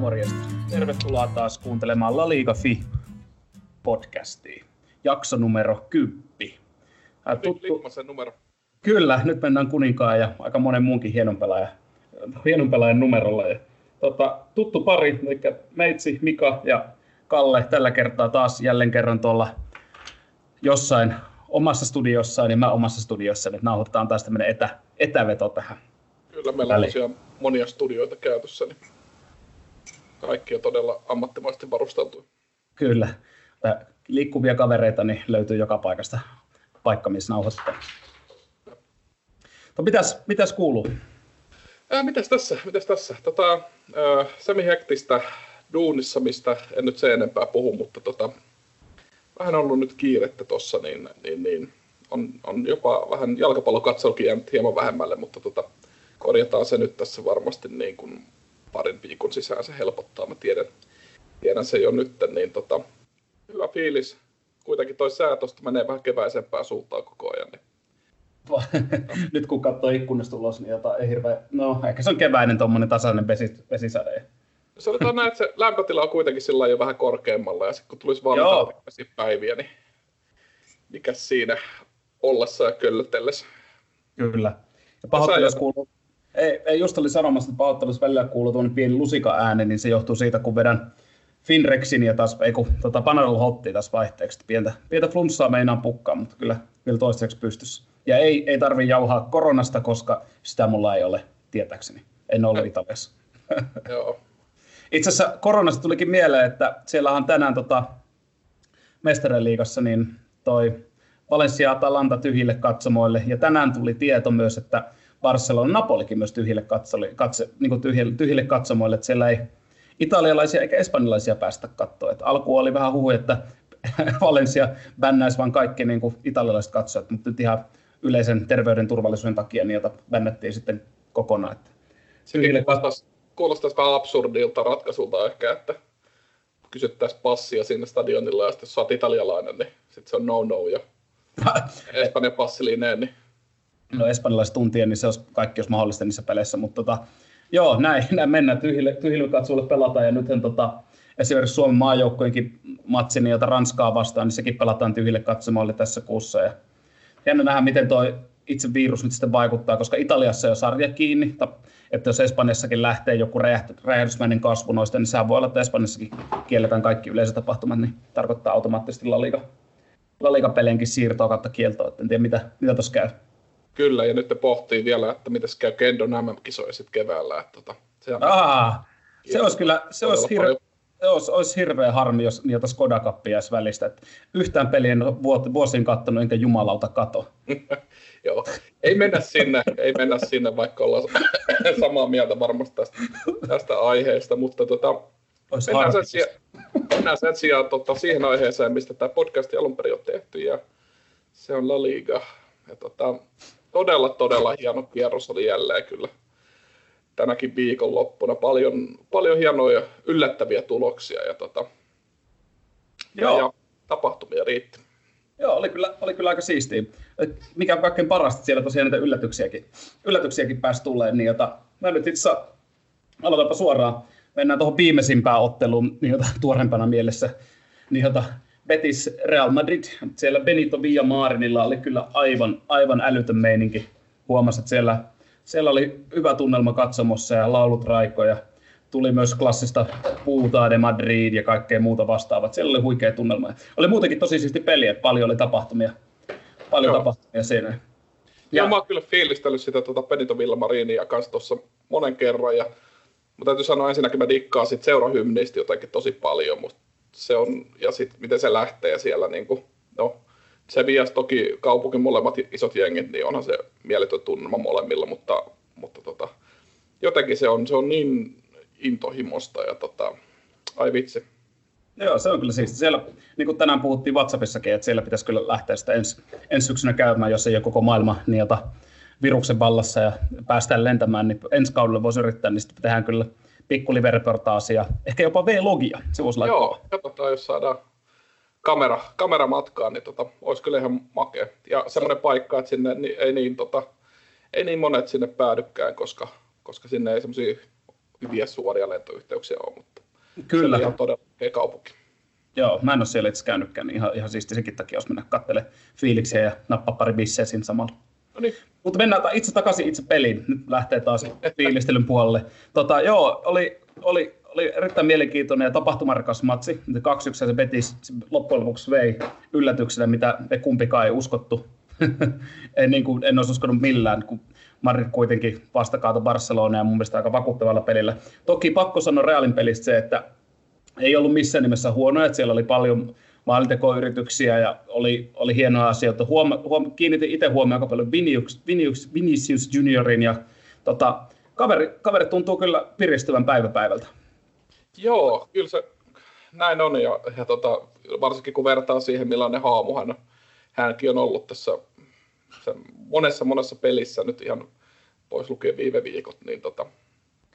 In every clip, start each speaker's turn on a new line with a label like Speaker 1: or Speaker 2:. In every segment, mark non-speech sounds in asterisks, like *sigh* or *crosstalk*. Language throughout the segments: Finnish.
Speaker 1: morjesta. Tervetuloa taas kuuntelemaan La Liga Fi podcastia. Jakso numero 10.
Speaker 2: Tuttu... numero.
Speaker 1: Kyllä, nyt mennään kuninkaan ja aika monen muunkin hienon pelaajan, hienon pelaajan numerolla. Ja, tota, tuttu pari, eli Meitsi, Mika ja Kalle tällä kertaa taas jälleen kerran tuolla jossain omassa studiossaan niin mä omassa studiossa, että nauhoitetaan taas tämmöinen etä, etäveto tähän.
Speaker 2: Kyllä, meillä on monia studioita käytössä, niin kaikki on todella ammattimaisesti varusteltu.
Speaker 1: Kyllä. Liikkuvia kavereita niin löytyy joka paikasta paikka, missä nauhoittaa. No, mitäs, mitäs kuuluu?
Speaker 2: Ää, mitäs tässä? Mitäs tässä? Tota, äh, semi-hektistä duunissa, mistä en nyt se enempää puhu, mutta tota, vähän ollut nyt kiirettä tuossa, niin, niin, niin on, on, jopa vähän jalkapallokatselukin jäänyt hieman vähemmälle, mutta tota, korjataan se nyt tässä varmasti niin kuin parin viikon sisään se helpottaa. Mä tiedän, tiedän se jo nyt, niin tota, hyvä fiilis. Kuitenkin toi sää tuosta menee vähän keväisempää suuntaan koko ajan. Niin. *laughs*
Speaker 1: nyt kun katsoo ikkunasta ulos, niin jota ei hirveä... No, ehkä se on keväinen tuommoinen tasainen vesis, vesisade.
Speaker 2: Oli näin, että se lämpötila on kuitenkin sillä jo vähän korkeammalla, ja sitten kun tulisi valmiita päiviä, niin mikä siinä ollessa ja köllötellessä.
Speaker 1: Kyllä. Ja pahoittelussa kuuluu, ei, ei, just oli sanomassa, että pahoittelussa välillä kuuluu tuonne pieni lusika ääni, niin se johtuu siitä, kun vedän Finrexin ja taas, ei kun tota Panadol Hottia taas vaihteeksi. Pientä, pientä flunssaa meinaan pukkaa, mutta kyllä, kyllä toistaiseksi pystyssä. Ja ei, ei tarvi jauhaa koronasta, koska sitä mulla ei ole tietääkseni. En ole Italiassa. *laughs*
Speaker 2: Joo.
Speaker 1: Itse asiassa koronasta tulikin mieleen, että siellä on tänään tota, liigassa niin toi Valencia Atalanta tyhjille katsomoille. Ja tänään tuli tieto myös, että Barcelona Napolikin myös tyhjille, katsoli, katse, niin kuin tyhjille, tyhjille katsomoille, että siellä ei italialaisia eikä espanjalaisia päästä katsoa. Et alku oli vähän huhu, että *laughs* Valencia bännäisi vain kaikki niin kuin italialaiset katsojat, mutta nyt ihan yleisen terveyden turvallisuuden takia niitä bännättiin sitten kokonaan. Että
Speaker 2: tyhjille kuulostaisi, kuulostaisi vähän absurdilta ratkaisulta ehkä, että kysyttäisiin passia sinne stadionilla ja sitten jos sä oot italialainen, niin sitten se on no-no ja *laughs* Espanjan passilineen, niin
Speaker 1: no espanjalaiset tuntien, niin se olisi kaikki olisi mahdollista niissä peleissä, mutta tota, joo, näin, *laughs* näin mennään. Tyhjille, tyhjille katsoille pelataan, ja nythän tota, esimerkiksi Suomen maajoukkojenkin matsi, niin jota Ranskaa vastaan, niin sekin pelataan tyhjille katsomalle tässä kuussa, ja jännä nähdä, miten toi itse virus nyt sitten vaikuttaa, koska Italiassa ei ole sarja kiinni, että jos Espanjassakin lähtee joku räjähdysmäinen kasvu noista, niin sehän voi olla, että Espanjassakin kielletään kaikki yleisötapahtumat, niin tarkoittaa automaattisesti La Liga, La Liga siirtoa kautta kieltoa, että en tiedä mitä, mitä tuossa käy.
Speaker 2: Kyllä, ja nyt te pohtii vielä, että miten käy Kendo MM-kisoja sitten keväällä. Että tota,
Speaker 1: se, on, Aa, se olisi kyllä, se olisi, hirve, se olisi, olisi hirveä harmi, jos niitä Skoda Cupia jäisi välistä. Että yhtään peliä en vuosien kattonut, enkä jumalauta kato. *laughs*
Speaker 2: Joo, ei mennä sinne, ei mennä sinne, vaikka ollaan *laughs* samaa mieltä varmasti tästä, tästä aiheesta, mutta tota, mennään sen, sijaan, mennään sen sijaan tota, siihen aiheeseen, mistä tämä podcast alun perin on tehty, ja se on La Liga. Ja tota, todella, todella hieno kierros oli jälleen kyllä tänäkin viikonloppuna. Paljon, paljon hienoja yllättäviä tuloksia ja, tota, Joo. ja, tapahtumia riitti.
Speaker 1: Joo, oli kyllä, oli kyllä aika siistiä. Mikä on kaikkein parasta, siellä tosiaan niitä yllätyksiäkin, yllätyksiäkin pääsi tulemaan. Niin jota, mä nyt itse aloitanpa suoraan. Mennään tuohon viimeisimpään otteluun niin jota, tuorempana mielessä. Niin jota, Betis Real Madrid. Siellä Benito Villamarinilla oli kyllä aivan, aivan älytön meininki. Huomasi, että siellä, siellä oli hyvä tunnelma katsomossa ja laulut raikoja. Tuli myös klassista Puutaa de Madrid ja kaikkea muuta vastaavaa. Siellä oli huikea tunnelma. Oli muutenkin tosi siisti peli, että paljon oli tapahtumia, paljon Joo. tapahtumia siinä.
Speaker 2: Ja, ja mä oon kyllä fiilistellyt sitä tuota Benito Villamarinia kanssa tuossa monen kerran. Ja, mutta täytyy sanoa ensinnäkin, mä dikkaan sit seurahymnistä jotenkin tosi paljon, mutta se on, ja sitten miten se lähtee siellä, niin kuin, no, se vias toki kaupunkin molemmat isot jengit, niin onhan se mieletön tunnelma molemmilla, mutta, mutta tota, jotenkin se on, se on niin intohimosta ja tota, ai vitsi.
Speaker 1: Joo, se on kyllä siisti. Siellä, niin kuin tänään puhuttiin WhatsAppissakin, että siellä pitäisi kyllä lähteä sitä ensi, ensi syksynä käymään, jos ei ole koko maailma niiltä viruksen vallassa ja päästään lentämään, niin ensi kaudella voisi yrittää, niin sitten tehdään kyllä pikku ja ehkä jopa V-logia. Se voisi laittaa.
Speaker 2: Joo, katsotaan, jos saadaan kamera, kamera matkaan, niin tota, olisi kyllä ihan makea. Ja semmoinen paikka, että sinne ei niin, tota, ei niin monet sinne päädykään, koska, koska sinne ei semmoisia hyviä suoria lentoyhteyksiä on, mutta
Speaker 1: Kyllä.
Speaker 2: se on todella kaupunki.
Speaker 1: Joo, mä en ole siellä itse käynytkään, niin ihan, ihan siisti senkin takia, jos mennä katsele fiiliksiä ja nappaa pari bissejä siinä samalla.
Speaker 2: No niin.
Speaker 1: Mutta mennään itse takaisin itse peliin. Nyt lähtee taas fiilistelyn puolelle. Tota, joo, oli, oli, oli erittäin mielenkiintoinen ja tapahtumarikas matsi. 2-1 se Betis loppujen lopuksi vei yllätyksenä, mitä me kumpikaan ei uskottu. *laughs* en, niin kuin, en olisi uskonut millään, kun Madrid kuitenkin vastakaato Barcelona ja mun mielestä aika vakuuttavalla pelillä. Toki pakko sanoa Realin pelistä se, että ei ollut missään nimessä huonoa, että siellä oli paljon maalintekoyrityksiä ja oli, oli hienoja asioita. Huoma, huom, kiinnitin itse huomioon aika paljon Vinicius, Vinicius, Vinicius Juniorin ja tota, kaveri, kaveri tuntuu kyllä piristyvän päivä päivältä.
Speaker 2: Joo, kyllä se näin on ja, ja tota, varsinkin kun vertaa siihen millainen haamu hän, hänkin on ollut tässä monessa monessa pelissä nyt ihan pois lukien viime viikot. Niin tota,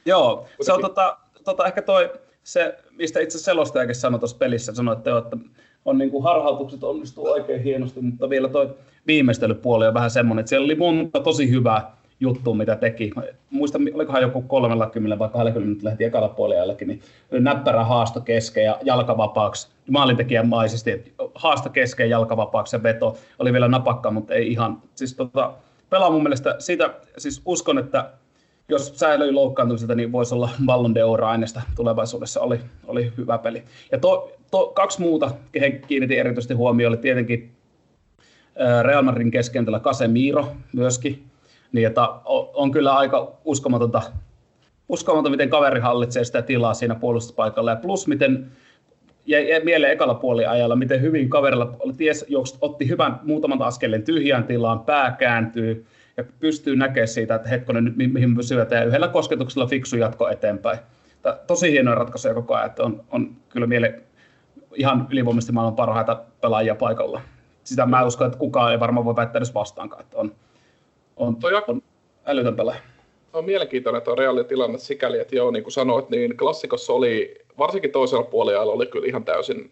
Speaker 1: Joo, kuitenkin... se on tota, tota, ehkä toi, se, mistä itse selostajakin sanoi tuossa pelissä, sanoi, että, että on niin kuin harhautukset onnistuu oikein hienosti, mutta vielä toi viimeistelypuoli on vähän semmoinen, että siellä oli monta tosi hyvää juttua, mitä teki. Muista, olikohan joku 30 vai 20 lähti ekalla puolellekin, niin näppärä haasto kesken ja jalkavapaaksi, maalintekijän maisesti, haasto kesken jalkavapaaksi ja veto. Oli vielä napakka, mutta ei ihan. Siis tota, pelaa mun mielestä sitä, siis uskon, että jos säilyy loukkaantumiselta, niin voisi olla Ballon d'Or aineesta tulevaisuudessa. Oli, oli hyvä peli. Ja to, to, kaksi muuta, kehen kiinnitin erityisesti huomioon, oli tietenkin Real Madridin keskentällä Casemiro myöskin. Niin, että on kyllä aika uskomatonta, uskomatonta, miten kaveri hallitsee sitä tilaa siinä puolustuspaikalla. Ja plus, miten jäi mieleen ekalla puoliajalla, miten hyvin kaverilla ties, otti hyvän muutaman askeleen tyhjään tilaan, pää kääntyy, ja pystyy näkemään siitä, että hetkonen nyt mihin syötään, ja yhdellä kosketuksella fiksu jatko eteenpäin. Tosi hienoja ratkaisuja koko ajan, että on, on kyllä miele ihan ylivoimaisesti maailman parhaita pelaajia paikalla. Sitä mä uskon, että kukaan ei varmaan voi väittää edes vastaankaan, että on, on, Toi on älytön pelaaja.
Speaker 2: On mielenkiintoinen tuo reaali tilanne sikäli, että joo, niin kuin sanoit, niin klassikossa oli, varsinkin toisella puolella oli kyllä ihan täysin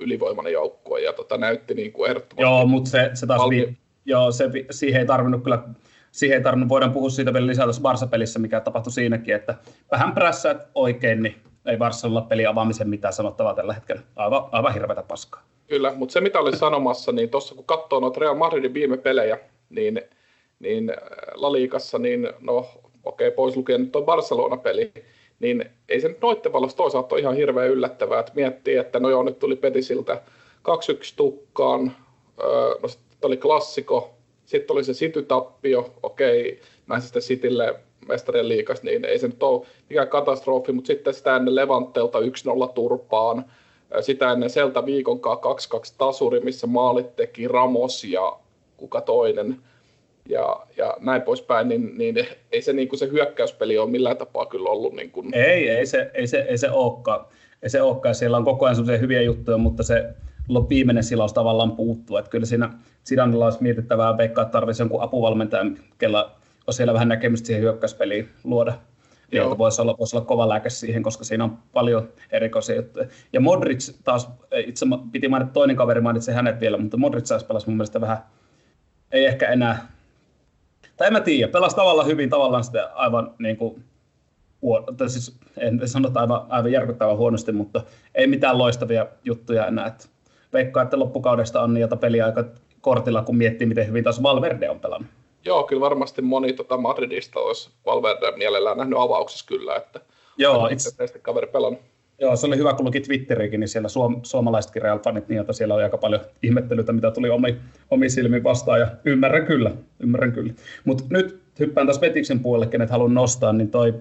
Speaker 2: ylivoimainen joukkue ja tota, näytti niin kuin ehdottomasti.
Speaker 1: Joo, mutta se, se taas valmi- joo, se, siihen ei tarvinnut kyllä, siihen ei tarvinnut, voidaan puhua siitä vielä lisää tuossa Barsa-pelissä, mikä tapahtui siinäkin, että vähän prässäät oikein, niin ei Barcelona peli avaamisen mitään sanottavaa tällä hetkellä. Aivan, aivan hirveätä paskaa.
Speaker 2: Kyllä, mutta se mitä olin sanomassa, niin tuossa kun katsoo noita Real Madridin viime pelejä, niin, niin äh, La Ligassa, niin no okei, okay, pois lukien nyt tuo Barcelona-peli, niin ei se nyt noitten valossa toisaalta ole ihan hirveän yllättävää, että miettii, että no joo, nyt tuli Petisiltä 2-1 tukkaan, öö, no sitten oli klassiko, sitten oli se City-tappio, okei, näin sitten Citylle mestarien liikas, niin ei se nyt ole mikään katastrofi, mutta sitten sitä ennen Levanttelta 1-0 turpaan, sitä ennen Selta viikonkaan 2-2 tasuri, missä maalit teki Ramos ja kuka toinen, ja, ja näin poispäin, niin, niin ei se, niin kuin se hyökkäyspeli ole millään tapaa kyllä ollut. Niin kuin...
Speaker 1: Ei, ei se, ei se, ei se olekaan. Ei se olekaan. Siellä on koko ajan sellaisia hyviä juttuja, mutta se viimeinen silaus tavallaan puuttuu. Että kyllä siinä Sidanilla olisi mietittävää, veikkaa, että tarvitsisi jonkun apuvalmentajan, kella on siellä vähän näkemystä siihen hyökkäyspeliin luoda. Joo. voisi olla, voisi olla kova lääke siihen, koska siinä on paljon erikoisia juttuja. Ja Modric taas, itse piti mainita toinen kaveri, mainitsi hänet vielä, mutta Modric saisi pelasi mun mielestä vähän, ei ehkä enää, tai en mä tiedä, pelasi tavallaan hyvin, tavallaan sitten aivan niin kuin, tai siis en sano, että aivan, aivan järkyttävän huonosti, mutta ei mitään loistavia juttuja enää. Että veikkaa, että loppukaudesta on niitä peliä aika kortilla, kun miettii, miten hyvin taas Valverde on pelannut.
Speaker 2: Joo, kyllä varmasti moni tota Madridista olisi Valverde mielellään nähnyt avauksessa kyllä, että
Speaker 1: Joo, itse
Speaker 2: kaveri pelannut.
Speaker 1: Joo, se oli hyvä, kun luki Twitteriäkin, niin siellä suom- suomalaisetkin Real-fanit, niin että siellä oli aika paljon ihmettelytä, mitä tuli omi, omi silmiin vastaan, ja ymmärrän kyllä, ymmärrän kyllä. Mutta nyt hyppään taas Vetiksen puolelle, kenet haluan nostaa, niin toi,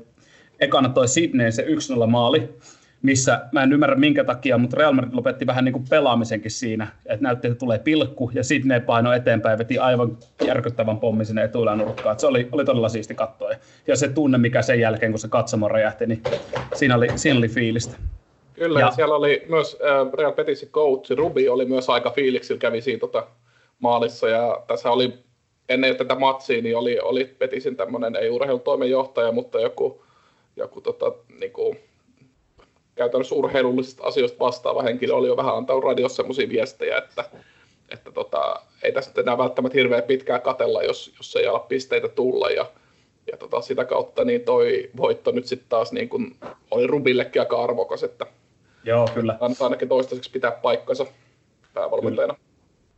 Speaker 1: ekana toi Sydney, se 1-0 maali, missä mä en ymmärrä minkä takia, mutta Real Madrid lopetti vähän niin kuin pelaamisenkin siinä, että näytti, että tulee pilkku, ja sitten ne paino eteenpäin veti aivan järkyttävän pommin sinne etuilänurkkaan. Se oli, oli todella siisti katsoa. Ja se tunne, mikä sen jälkeen, kun se katsomo räjähti, niin siinä oli, siinä oli fiilistä.
Speaker 2: Kyllä, ja, ja siellä oli myös äh, Real Betis'in coach Rubi oli myös aika fiiliksillä, kävi siinä tota, maalissa, ja tässä oli ennen tätä matsia, niin oli, oli Petisin tämmöinen, ei urheilutoimenjohtaja, mutta joku, joku tota, niin kuin, käytännössä urheilullisista asioista vastaava henkilö oli jo vähän antanut radiossa sellaisia viestejä, että, että tota, ei tästä enää välttämättä hirveän pitkään katella, jos, jos ei ala pisteitä tulla. Ja, ja tota, sitä kautta niin toi voitto nyt sitten taas niin kun, oli Rubillekin aika arvokas, että
Speaker 1: Joo, kyllä.
Speaker 2: Kannattaa ainakin toistaiseksi pitää paikkansa päävalmentajana.
Speaker 1: Kyllä.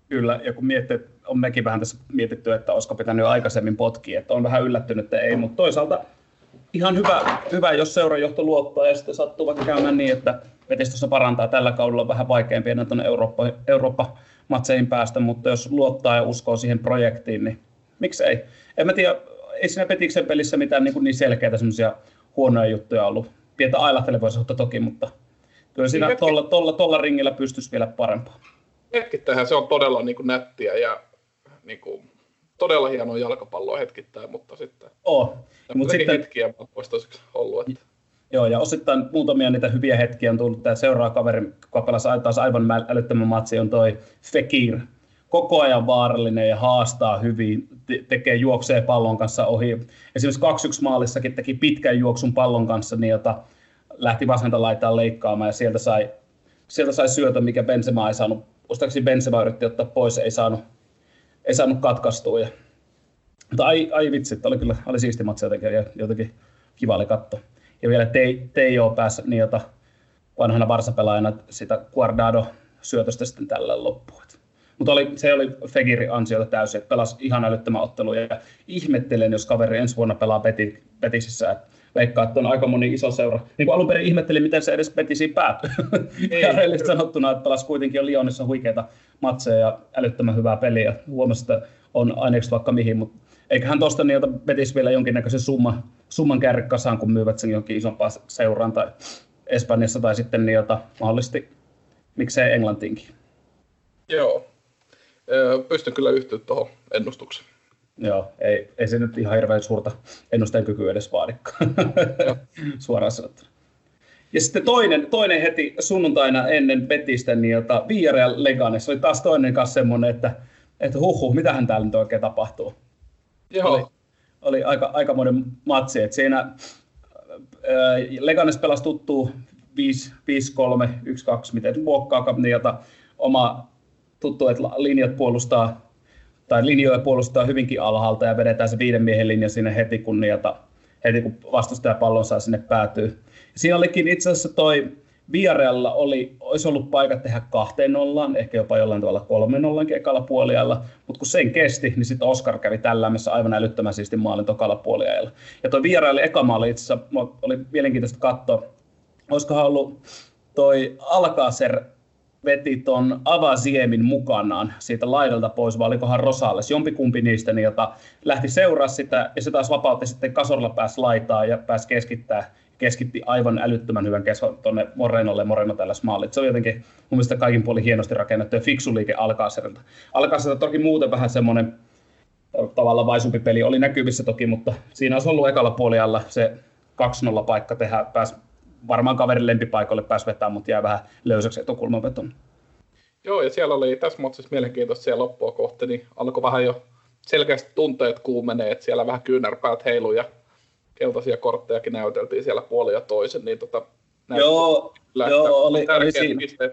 Speaker 1: Kyllä, ja kun miettii, on mekin vähän tässä mietitty, että olisiko pitänyt aikaisemmin potkia, että on vähän yllättynyt, että ei, mutta toisaalta ihan hyvä, hyvä jos seurajohto luottaa ja sitten sattuu vaikka käymään niin, että vetistössä parantaa tällä kaudella vähän vaikeampi enää tuonne Eurooppa, Eurooppa matseihin päästä, mutta jos luottaa ja uskoo siihen projektiin, niin miksei. En mä tiedä, ei siinä Petiksen pelissä mitään niin, niin selkeitä semmoisia huonoja juttuja ollut. Pientä ailahtelevaisuutta toki, mutta kyllä siinä niin tuolla, tuolla, tuolla ringillä pystyisi vielä parempaa.
Speaker 2: Hetkittäin se on todella niin kuin nättiä ja niin kuin, todella hienoa jalkapalloa hetkittäin, mutta sitten
Speaker 1: oh. Mut sitten
Speaker 2: hetkiä olisi ollut. Että...
Speaker 1: Joo, ja osittain muutamia niitä hyviä hetkiä on tullut. Tämä seuraava kaveri, joka pelasi taas aivan älyttömän matsi, on toi Fekir. Koko ajan vaarallinen ja haastaa hyvin, te- tekee, juoksee pallon kanssa ohi. Esimerkiksi 2-1 maalissakin teki pitkän juoksun pallon kanssa, niin jota lähti vasenta laitaan leikkaamaan ja sieltä sai, sieltä sai syötä, mikä Benzema ei saanut. Muistaakseni Benzema yritti ottaa pois, ei saanut, ei saanut katkaistua. Ja, mutta ai, ai vitsi, että oli kyllä oli siisti matsi jotenkin ja jotenkin kiva oli katsoa. Ja vielä Teijo pääsi niin jota vanhana varsapelaajana sitä Guardado syötöstä sitten tällä loppuun. Mutta oli, se oli Fegiri ansiota täysin, että pelasi ihan älyttömän ottelu ja ihmettelen, jos kaveri ensi vuonna pelaa Peti, Petisissä, että veikkaa, että on aika moni iso seura. Niin kuin alun perin ihmettelin, miten se edes Petisiin päätyi. *laughs* ja rehellisesti sanottuna, että pelasi kuitenkin jo Lyonissa huikeita matseja ja älyttömän hyvää peliä. Huomasi, että on aineeksi vaikka mihin, mutta eiköhän tuosta niiltä Betis vielä jonkinnäköisen summa, summan kärkikasaan, kun myyvät sen johonkin isompaan seuraan tai Espanjassa tai sitten niiltä mahdollisesti, miksei Englantiinkin.
Speaker 2: Joo, pystyn kyllä yhtyä tuohon ennustukseen.
Speaker 1: Joo, ei, ei se nyt ihan hirveän suurta ennusteen kykyä edes vaadikaan, *laughs* suoraan sanottuna. Ja sitten toinen, toinen heti sunnuntaina ennen Betistä, niin jota Villarreal Leganes oli taas toinen kanssa semmoinen, että, että huhhuh, mitähän täällä nyt oikein tapahtuu.
Speaker 2: Joo.
Speaker 1: Oli, oli aika, aika monen matsi, että siinä äh, Leganes pelasi tuttuu 5-3, 1-2, miten muokkaa, niin jota oma tuttu, että linjat puolustaa tai linjoja puolustaa hyvinkin alhaalta ja vedetään se viiden miehen linja sinne heti, kun, niitä, heti kun vastustaja pallon saa sinne päätyy. Siinä olikin itse asiassa toi Viarealla oli, olisi ollut paikat tehdä kahteen nollaan, ehkä jopa jollain tavalla kolmen nollan ekalla puoliajalla, mutta kun sen kesti, niin sitten Oscar kävi tälläämässä aivan älyttömän siisti maalin tokalla puoliajalla. Ja toi Viarealla eka maali itse asiassa oli mielenkiintoista katsoa, olisikohan ollut toi Alcacer veti ton Avasiemin mukanaan siitä laidalta pois, vai olikohan Rosales, jompikumpi niistä, niin jota lähti seuraa sitä, ja se taas vapautti sitten Kasorla pääsi laitaa ja pääsi keskittää, keskitti aivan älyttömän hyvän kesän tuonne Morenolle, Moreno tällä. Se oli jotenkin mun mielestä kaikin puolin hienosti rakennettu ja fiksu liike Alcacerilta. Alcacerilta toki muuten vähän semmoinen tavallaan vaisumpi peli oli näkyvissä toki, mutta siinä olisi ollut ekalla puolialla se 2-0 paikka tehdä, pääsi varmaan kaverin lempipaikalle pääsi vetämään, mutta jää vähän löysäksi etukulmaveton.
Speaker 2: Joo, ja siellä oli tässä matsissa mielenkiintoista siellä loppua kohti, niin alkoi vähän jo selkeästi tunteet kuumenee, että siellä vähän kyynärpäät heilu ja keltaisia korttejakin näyteltiin siellä puoli ja toisen, niin tota,
Speaker 1: joo, kyllä, joo, oli, oli siinä. Pisteet.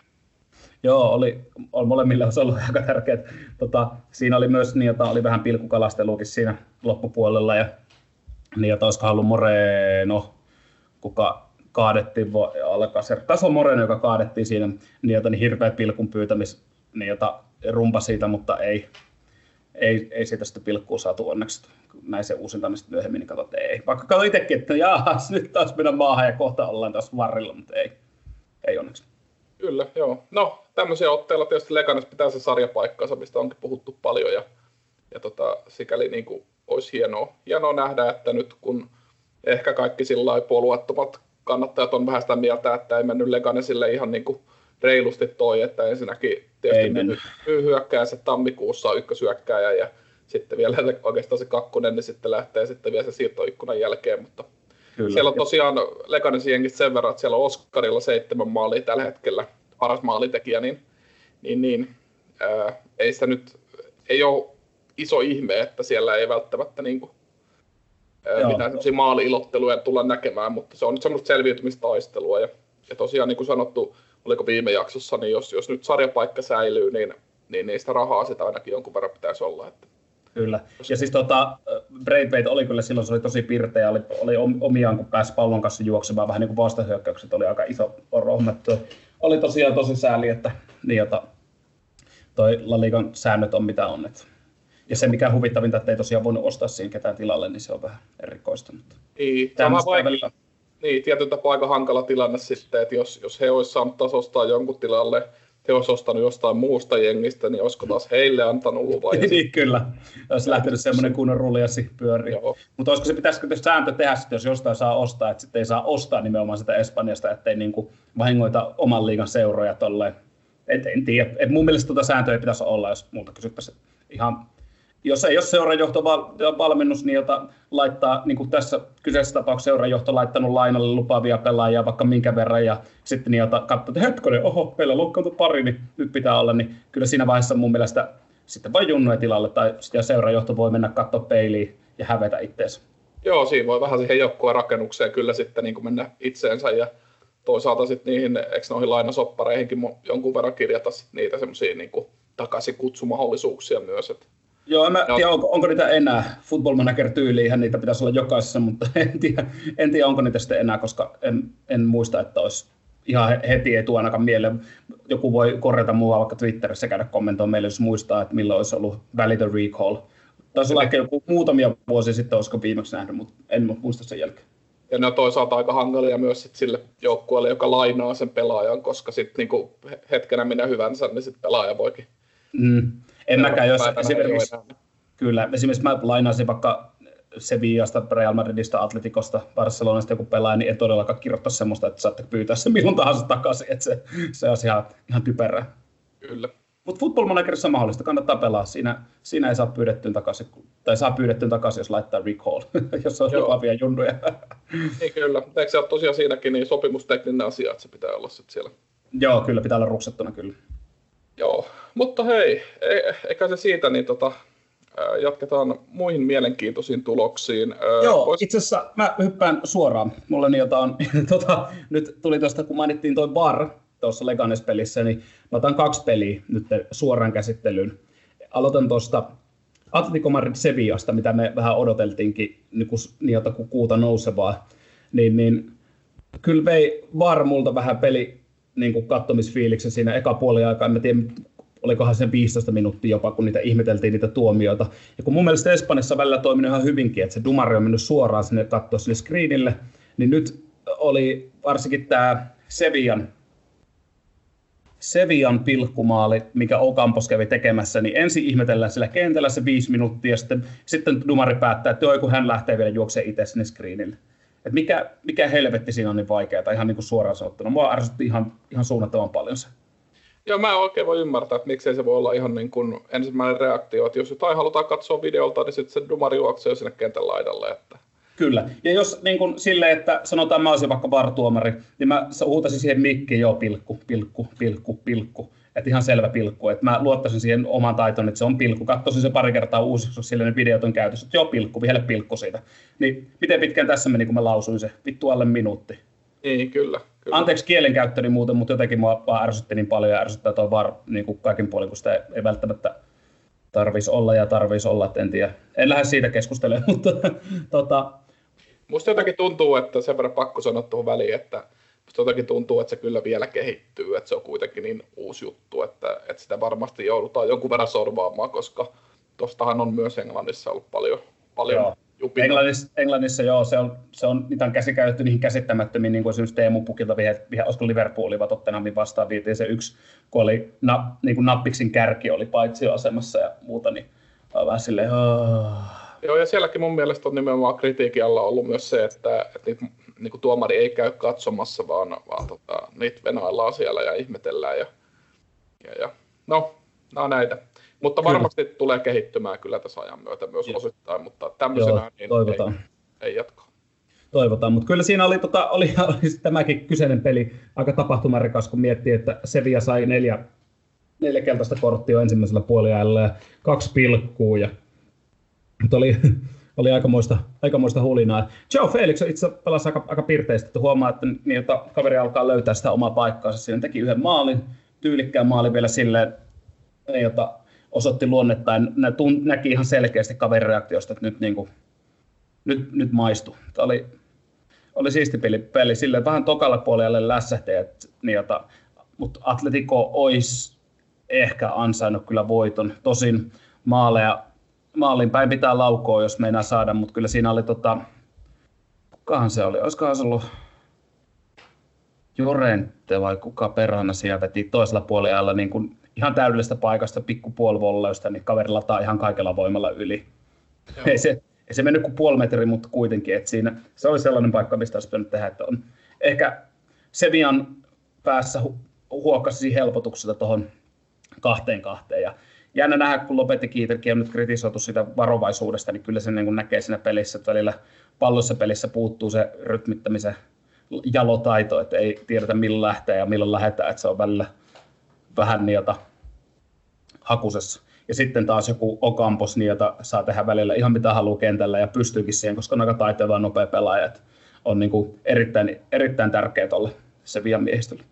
Speaker 1: Joo, oli, oli molemmilla olisi ollut aika tärkeät. Tota, siinä oli myös niin, että oli vähän pilkukalasteluakin siinä loppupuolella ja niin, että olisiko ollut Moreno, kuka kaadettiin Alcacer. On Moreno, joka kaadettiin siinä jota, niin hirveä pilkun pyytämis, jota rumpa siitä, mutta ei, ei, ei siitä sitten pilkkua saatu onneksi. Näin se uusintamista myöhemmin, niin katsot, että ei. Vaikka katsoin itsekin, että jaahas, *laughs* nyt taas mennä maahan ja kohta ollaan taas varrilla, mutta ei, ei onneksi.
Speaker 2: Kyllä, joo. No, tämmöisiä otteilla tietysti Leganes pitää se sarjapaikkansa, mistä onkin puhuttu paljon, ja, ja tota, sikäli niin kuin olisi hienoa, hienoa nähdä, että nyt kun ehkä kaikki sillä puolueettomat kannattajat on vähän sitä mieltä, että ei mennyt Leganesille ihan niin kuin reilusti toi, että ensinnäkin tietysti hyökkää se tammikuussa ykkösyökkääjä ja sitten vielä oikeastaan se kakkonen, niin sitten lähtee sitten vielä se siirtoikkunan jälkeen, mutta Kyllä. siellä on tosiaan Leganesin jengistä sen verran, että siellä on Oskarilla seitsemän maalia tällä hetkellä, paras maalitekijä, niin, niin, niin ää, ei sitä nyt, ei ole iso ihme, että siellä ei välttämättä niin kuin Joo. mitään semmoisia maali-ilotteluja tulla näkemään, mutta se on nyt semmoista selviytymistaistelua. Ja, ja tosiaan niin kuin sanottu, oliko viime jaksossa, niin jos, jos nyt sarjapaikka säilyy, niin, niin niistä rahaa sitä ainakin jonkun verran pitäisi olla. Että
Speaker 1: Kyllä. Ja siis tota, Braithwaite oli kyllä silloin, se oli tosi pirteä, oli, oli omiaan, kun pääsi pallon kanssa juoksemaan, vähän niin kuin vastahyökkäykset oli aika iso rohmettu. Oli tosiaan tosi sääli, että niin, jota, toi La Ligan säännöt on mitä on. Että. Ja se, mikä huvittavinta, että ei tosiaan voinut ostaa siihen ketään tilalle, niin se on vähän erikoista.
Speaker 2: Niin, tämä vaik- niin tietyn tapaa aika hankala tilanne sitten, että jos, jos he olisivat saanut taas ostaa jonkun tilalle, he olisivat ostanut jostain muusta jengistä, niin olisiko taas heille antanut luvan? *laughs*
Speaker 1: niin, kyllä. Olisi lähtenyt semmoinen kunnon ruljassi pyöriä. Mutta olisiko se, pitäisikö tässä sääntö tehdä sitten, jos jostain saa ostaa, että sitten ei saa ostaa nimenomaan sitä Espanjasta, ettei niin kuin vahingoita oman liigan seuroja tolleen. Et en tiedä. Et mun mielestä tuota sääntöä ei pitäisi olla, jos muuta kysyttäisiin ihan jos ei ole seurajohto valmennus, niin jota laittaa, niin kuin tässä kyseisessä tapauksessa seurajohto laittanut lainalle lupaavia pelaajia vaikka minkä verran, ja sitten jota katsoo, että hetkonen, oho, meillä loukkaantui pari, niin nyt pitää olla, niin kyllä siinä vaiheessa mun mielestä sitten vain junnoja tilalle, tai sitten seurajohto voi mennä katsoa peiliin ja hävetä itseensä.
Speaker 2: Joo, siinä voi vähän siihen joukkueen rakennukseen kyllä sitten niin kuin mennä itseensä, ja toisaalta sitten niihin, eikö noihin lainasoppareihinkin jonkun verran kirjata niitä semmoisia niin takaisin kutsumahdollisuuksia myös, että
Speaker 1: Joo, en mä tiedä, onko, onko niitä enää. Football manager tyyliin niitä pitäisi olla jokaisessa, mutta *laughs* en tiedä, en tiedä onko niitä sitten enää, koska en, en muista, että olisi ihan heti ei tule ainakaan mieleen. Joku voi korjata mua vaikka Twitterissä käydä kommentoimaan meille, jos muistaa, että milloin olisi ollut välitön recall. Taisi olla ehkä joku muutamia vuosia sitten, olisiko viimeksi nähnyt, mutta en muista sen jälkeen.
Speaker 2: Ja ne on toisaalta aika hankalia myös sit sille joukkueelle, joka lainaa sen pelaajan, koska sitten niinku hetkenä minä hyvänsä, niin sitten pelaaja voikin
Speaker 1: mm. En mäkään, jos esimerkiksi, kyllä, esimerkiksi mä lainaisin vaikka Sevillasta, Real Madridista, Atletikosta, Barcelonasta joku pelaaja, niin ei todellakaan kirjoittaa semmoista, että saatte pyytää sen milloin tahansa takaisin, että se, se on ihan, ihan typerää.
Speaker 2: Kyllä.
Speaker 1: Mutta Football Managerissa on mahdollista, kannattaa pelaa. Siinä, siinä ei saa pyydettyä takaisin, tai saa pyydettyä takaisin, jos laittaa recall, *laughs* jos on lupaavia junnuja.
Speaker 2: niin kyllä, eikö se ole tosiaan siinäkin niin sopimustekninen asia, että se pitää olla sitten siellä?
Speaker 1: Joo, kyllä pitää olla ruksettuna kyllä.
Speaker 2: Joo, mutta hei, e- eikä se siitä, niin tota, jatketaan muihin mielenkiintoisiin tuloksiin.
Speaker 1: Joo, Vois... itse asiassa mä hyppään suoraan. Mulla niin jotain, *laughs* tota, nyt tuli tuosta, kun mainittiin toi bar tuossa Leganes-pelissä, niin mä otan kaksi peliä nyt suoraan käsittelyyn. Aloitan tuosta Atletico Madrid Sevillasta, mitä me vähän odoteltiinkin niin kuin, niin kuin kuuta nousevaa, niin, niin kyllä vei VAR multa vähän peli niin kuin kattomisfiiliksen siinä eka puoli aikaa. En tiedä, olikohan sen 15 minuuttia jopa, kun niitä ihmeteltiin niitä tuomioita. Ja kun mun mielestä Espanjassa välillä toiminut ihan hyvinkin, että se dumari on mennyt suoraan sinne katsoa sinne screenille, niin nyt oli varsinkin tämä Sevian Sevian pilkkumaali, mikä Okampos kävi tekemässä, niin ensin ihmetellään sillä kentällä se viisi minuuttia, sitten, sitten Dumari päättää, että kun hän lähtee vielä juoksemaan itse sinne screenille. Et mikä, mikä helvetti siinä on niin vaikeaa, ihan niin kuin suoraan sanottuna. Mua ärsytti ihan, ihan suunnattoman paljon se.
Speaker 2: Joo, mä en oikein voi ymmärtää, että miksei se voi olla ihan niin kuin ensimmäinen reaktio, että jos jotain halutaan katsoa videolta, niin sitten se dumari juoksee sinne kentän laidalle. Että...
Speaker 1: Kyllä, ja jos niin kuin silleen, että sanotaan mä olisin vaikka vartuomari, niin mä huutasin siihen mikkiin jo pilkku, pilkku, pilkku, pilkku. Että ihan selvä pilkku, että mä luottaisin siihen oman taitoon, että se on pilkku. Katsoisin se pari kertaa uusiksi, jos sille ne videot on käytössä, että joo pilkku, vielä pilkku siitä. Niin miten pitkään tässä meni, kun mä lausuin se? Vittu alle minuutti.
Speaker 2: Niin, kyllä. Kyllä.
Speaker 1: Anteeksi kielenkäyttöni muuten, mutta jotenkin mua vaan ärsytti niin paljon ja ärsyttää tuo var niin kuin kaikin puolin, kun sitä ei välttämättä tarvitsisi olla ja tarvitsisi olla, että en tiedä. En lähde siitä keskustelemaan, *laughs* mutta tota...
Speaker 2: Musta jotenkin tuntuu, että sen verran pakko sanoa tuohon väliin, että musta jotenkin tuntuu, että se kyllä vielä kehittyy, että se on kuitenkin niin uusi juttu, että, että sitä varmasti joudutaan jonkun verran sorvaamaan, koska tuostahan on myös Englannissa ollut paljon, paljon Joo
Speaker 1: Englannissa, Englannissa joo, se on, se on, niitä on käsikäytetty niihin käsittämättömiin, niin kuin esimerkiksi Teemu Pukilta, vihe, vihe, olisiko Liverpool vai Tottenhamin vastaan viitiin se yksi, kun oli na, niin kuin nappiksin kärki oli asemassa ja muuta, niin on vähän silleen, oh.
Speaker 2: Joo, ja sielläkin mun mielestä on nimenomaan kritiikin alla ollut myös se, että, että niitä, niin kuin tuomari ei käy katsomassa, vaan, vaan tota, niitä venaillaan siellä ja ihmetellään. Ja, ja, ja. No, nämä on näitä. Mutta varmasti kyllä. tulee kehittymään kyllä tässä ajan myötä myös Joo. osittain, mutta tämmöisenä niin toivotaan. ei, ei jatkaa.
Speaker 1: Toivotaan, mutta kyllä siinä oli, tota, oli, *laughs* oli tämäkin kyseinen peli aika tapahtumarikas, kun miettii, että Sevilla sai neljä, neljä keltaista korttia ensimmäisellä puoliajalla ja kaksi pilkkuu. Ja, mutta oli, *laughs* oli aikamoista, aikamoista hulinaa. Joe Felix itse pelasi aika, aika pirteistä, että huomaa, että niin, että kaveri alkaa löytää sitä omaa paikkaansa. Siinä teki yhden maalin, tyylikkään maalin vielä silleen, jota osoitti luonnettain, nä, näki ihan selkeästi kaverireaktiosta, että nyt, niin kuin, nyt, nyt maistu. Tämä oli, oli siisti peli, peli silleen vähän tokalla puolelle lässähteet, niin jota, mutta Atletico olisi ehkä ansainnut kyllä voiton. Tosin maaleja, maalin päin pitää laukoa, jos meinaa saada, mutta kyllä siinä oli tota, kukahan se oli, olisikohan se ollut Jorente vai kuka perhana siellä veti toisella puolella niin kuin ihan täydellisestä paikasta pikkupuolivolleusta, niin kaveri lataa ihan kaikella voimalla yli. Ei se, ei se mennyt kuin puoli metriä, mutta kuitenkin, että siinä, se oli sellainen paikka, mistä olisi pitänyt tehdä, että on ehkä Sevian päässä hu- huokasi helpotuksesta tuohon kahteen kahteen. Ja jännä nähdä, kun Lopetti Kiiterkin on nyt kritisoitu sitä varovaisuudesta, niin kyllä se niin näkee siinä pelissä, että välillä pallossa pelissä puuttuu se rytmittämisen jalotaito, että ei tiedetä milloin lähtee ja milloin lähdetään, että se on välillä vähän niitä hakusessa. Ja sitten taas joku Okampos, niin jota saa tehdä välillä ihan mitä haluaa kentällä ja pystyykin siihen, koska on aika taiteva nopea pelaaja. On niin kuin erittäin, erittäin tärkeä tuolle se miehistölle.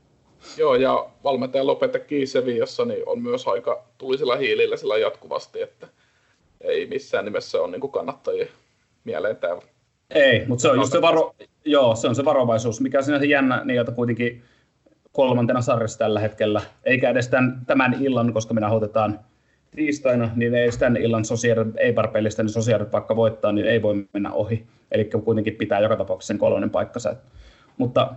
Speaker 2: Joo, ja valmentaja Lopeta Kiiseviassa niin on myös aika tulisella hiilillä sillä jatkuvasti, että ei missään nimessä ole niin kannattajia mieleen tämä.
Speaker 1: Ei, mutta se on just se, varo, joo, se on se varovaisuus, mikä on siinä jännä, niin jota kuitenkin kolmantena sarjassa tällä hetkellä, eikä edes tämän, tämän illan, koska me nauhoitetaan tiistaina, niin ei tämän illan sosiaalit, ei pelistä niin sosiaalit vaikka voittaa, niin ei voi mennä ohi. Eli kuitenkin pitää joka tapauksessa sen kolmannen paikkansa. Mutta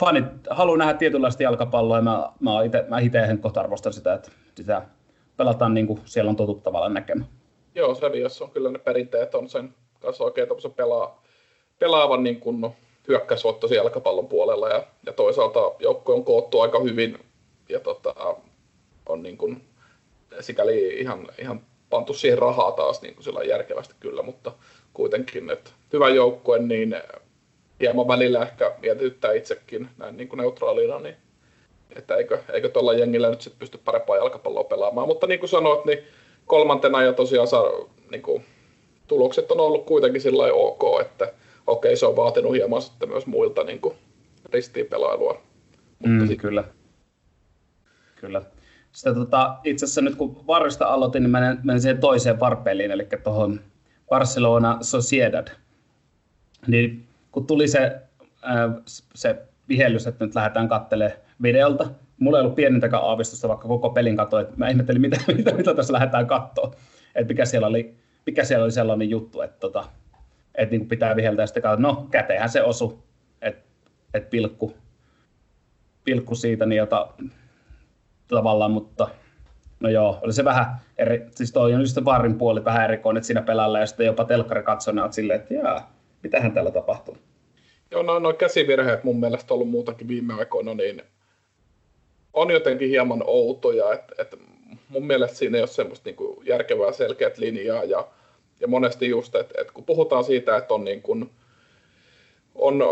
Speaker 1: fanit haluaa nähdä tietynlaista jalkapalloa, ja mä, mä, ite, mä kohta arvostan sitä, että sitä pelataan niin kuin siellä on totuttu tavallaan näkemään.
Speaker 2: Joo, Seviassa on kyllä ne perinteet on sen kanssa oikein pelaa, pelaavan niin kuin, no, jalkapallon puolella ja, ja toisaalta joukko on koottu aika hyvin ja tota, on niin kuin, sikäli ihan, ihan pantu siihen rahaa taas niin kuin sillä järkevästi kyllä, mutta kuitenkin, että hyvä joukkue, niin hieman välillä ehkä mietityttää itsekin näin niin kuin neutraalina, niin että eikö, eikö tuolla jengillä nyt sitten pysty parempaa jalkapalloa pelaamaan. Mutta niin kuin sanoit, niin kolmantena ja tosiaan saa, niin kuin, tulokset on ollut kuitenkin sillä ok, että okei, se on vaatinut hieman sitten myös muilta niin kuin ristiinpelailua.
Speaker 1: Mutta mm, sit... Kyllä. Kyllä. Sitten tota, itse asiassa nyt kun varrista aloitin, niin menen, menen siihen toiseen varpeliin, eli tuohon Barcelona Sociedad. Niin kun tuli se, se vihellys, että nyt lähdetään katselemaan videolta, mulla ei ollut pienintäkään aavistusta, vaikka koko pelin katsoin, että mä ihmettelin, mitä, *laughs* mitä, mitä tässä lähdetään katsoa. Että mikä siellä oli, mikä siellä oli sellainen juttu, että tota, että niin pitää viheltää ja sitten katsoa, no käteenhän se osu, että et pilkku, pilkku siitä niin jota, tavallaan, mutta no joo, oli se vähän eri, siis toi on just vaarin puoli vähän erikoinen, että siinä pelalla ja sitten jopa telkkari katsoi, ne silleen, että jaa, mitähän täällä tapahtuu.
Speaker 2: Joo, no, no käsivirheet mun mielestä ollut muutakin viime aikoina, niin on jotenkin hieman outoja, että, että mun mielestä siinä ei ole semmoista niin kuin järkevää selkeät linjaa ja ja monesti just, että, että kun puhutaan siitä, että on, niin kuin, on,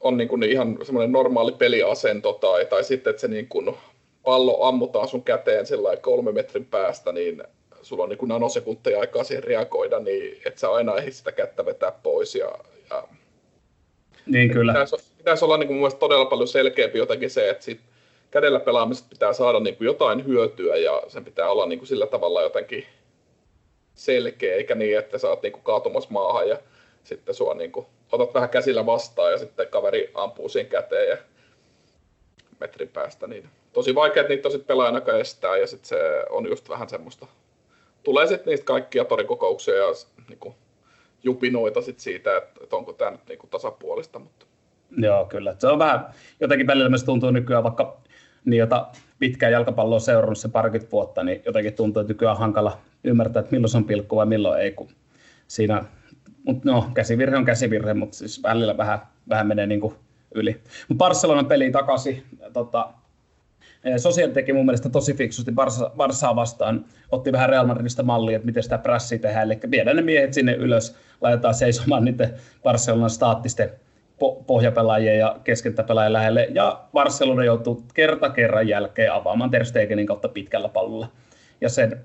Speaker 2: on niin kuin ihan semmoinen normaali peliasento tai, tai sitten, että se niin kuin pallo ammutaan sun käteen sillä kolme metrin päästä, niin sulla on niin kuin nanosekunteja aikaa siihen reagoida, niin et sä aina ehdi sitä kättä vetää pois. Ja, ja
Speaker 1: niin kyllä.
Speaker 2: Pitäisi, pitäisi olla niin kuin mun mielestä todella paljon selkeämpi jotenkin se, että sit kädellä pelaamisesta pitää saada niin kuin jotain hyötyä ja sen pitää olla niin kuin sillä tavalla jotenkin selkeä, eikä niin, että sä oot niinku kaatumassa maahan ja sitten sua niinku, otat vähän käsillä vastaan ja sitten kaveri ampuu siinä käteen ja metrin päästä. Niin tosi vaikea, että niitä on sitten pelaajana estää ja sitten se on just vähän semmoista. Tulee sitten niistä kaikkia torikokouksia ja niinku, jupinoita sit siitä, että, että onko tämä nyt niinku tasapuolista. Mutta...
Speaker 1: Joo, kyllä. Se on vähän, jotenkin välillä myös tuntuu nykyään, vaikka niin jota pitkään jalkapalloa seurannut se parikymmentä vuotta, niin jotenkin tuntuu, että nykyään on hankala ymmärtää, että milloin se on pilkku vai milloin ei, kun siinä, mutta no, käsivirhe on käsivirhe, mutta siis välillä vähän, vähän menee niin kuin yli. Barcelonan peli takaisin, tota, Sosiaali teki mun mielestä tosi fiksusti Barsa, vastaan, otti vähän Real Madridista mallia, että miten sitä prässiä tehdään, eli viedään ne miehet sinne ylös, laitetaan seisomaan niiden Barcelonan staattisten pohjapelaajien ja keskentäpelaajien lähelle, ja Barcelona joutuu kerta kerran jälkeen avaamaan Ter Stegenin kautta pitkällä pallolla. Ja sen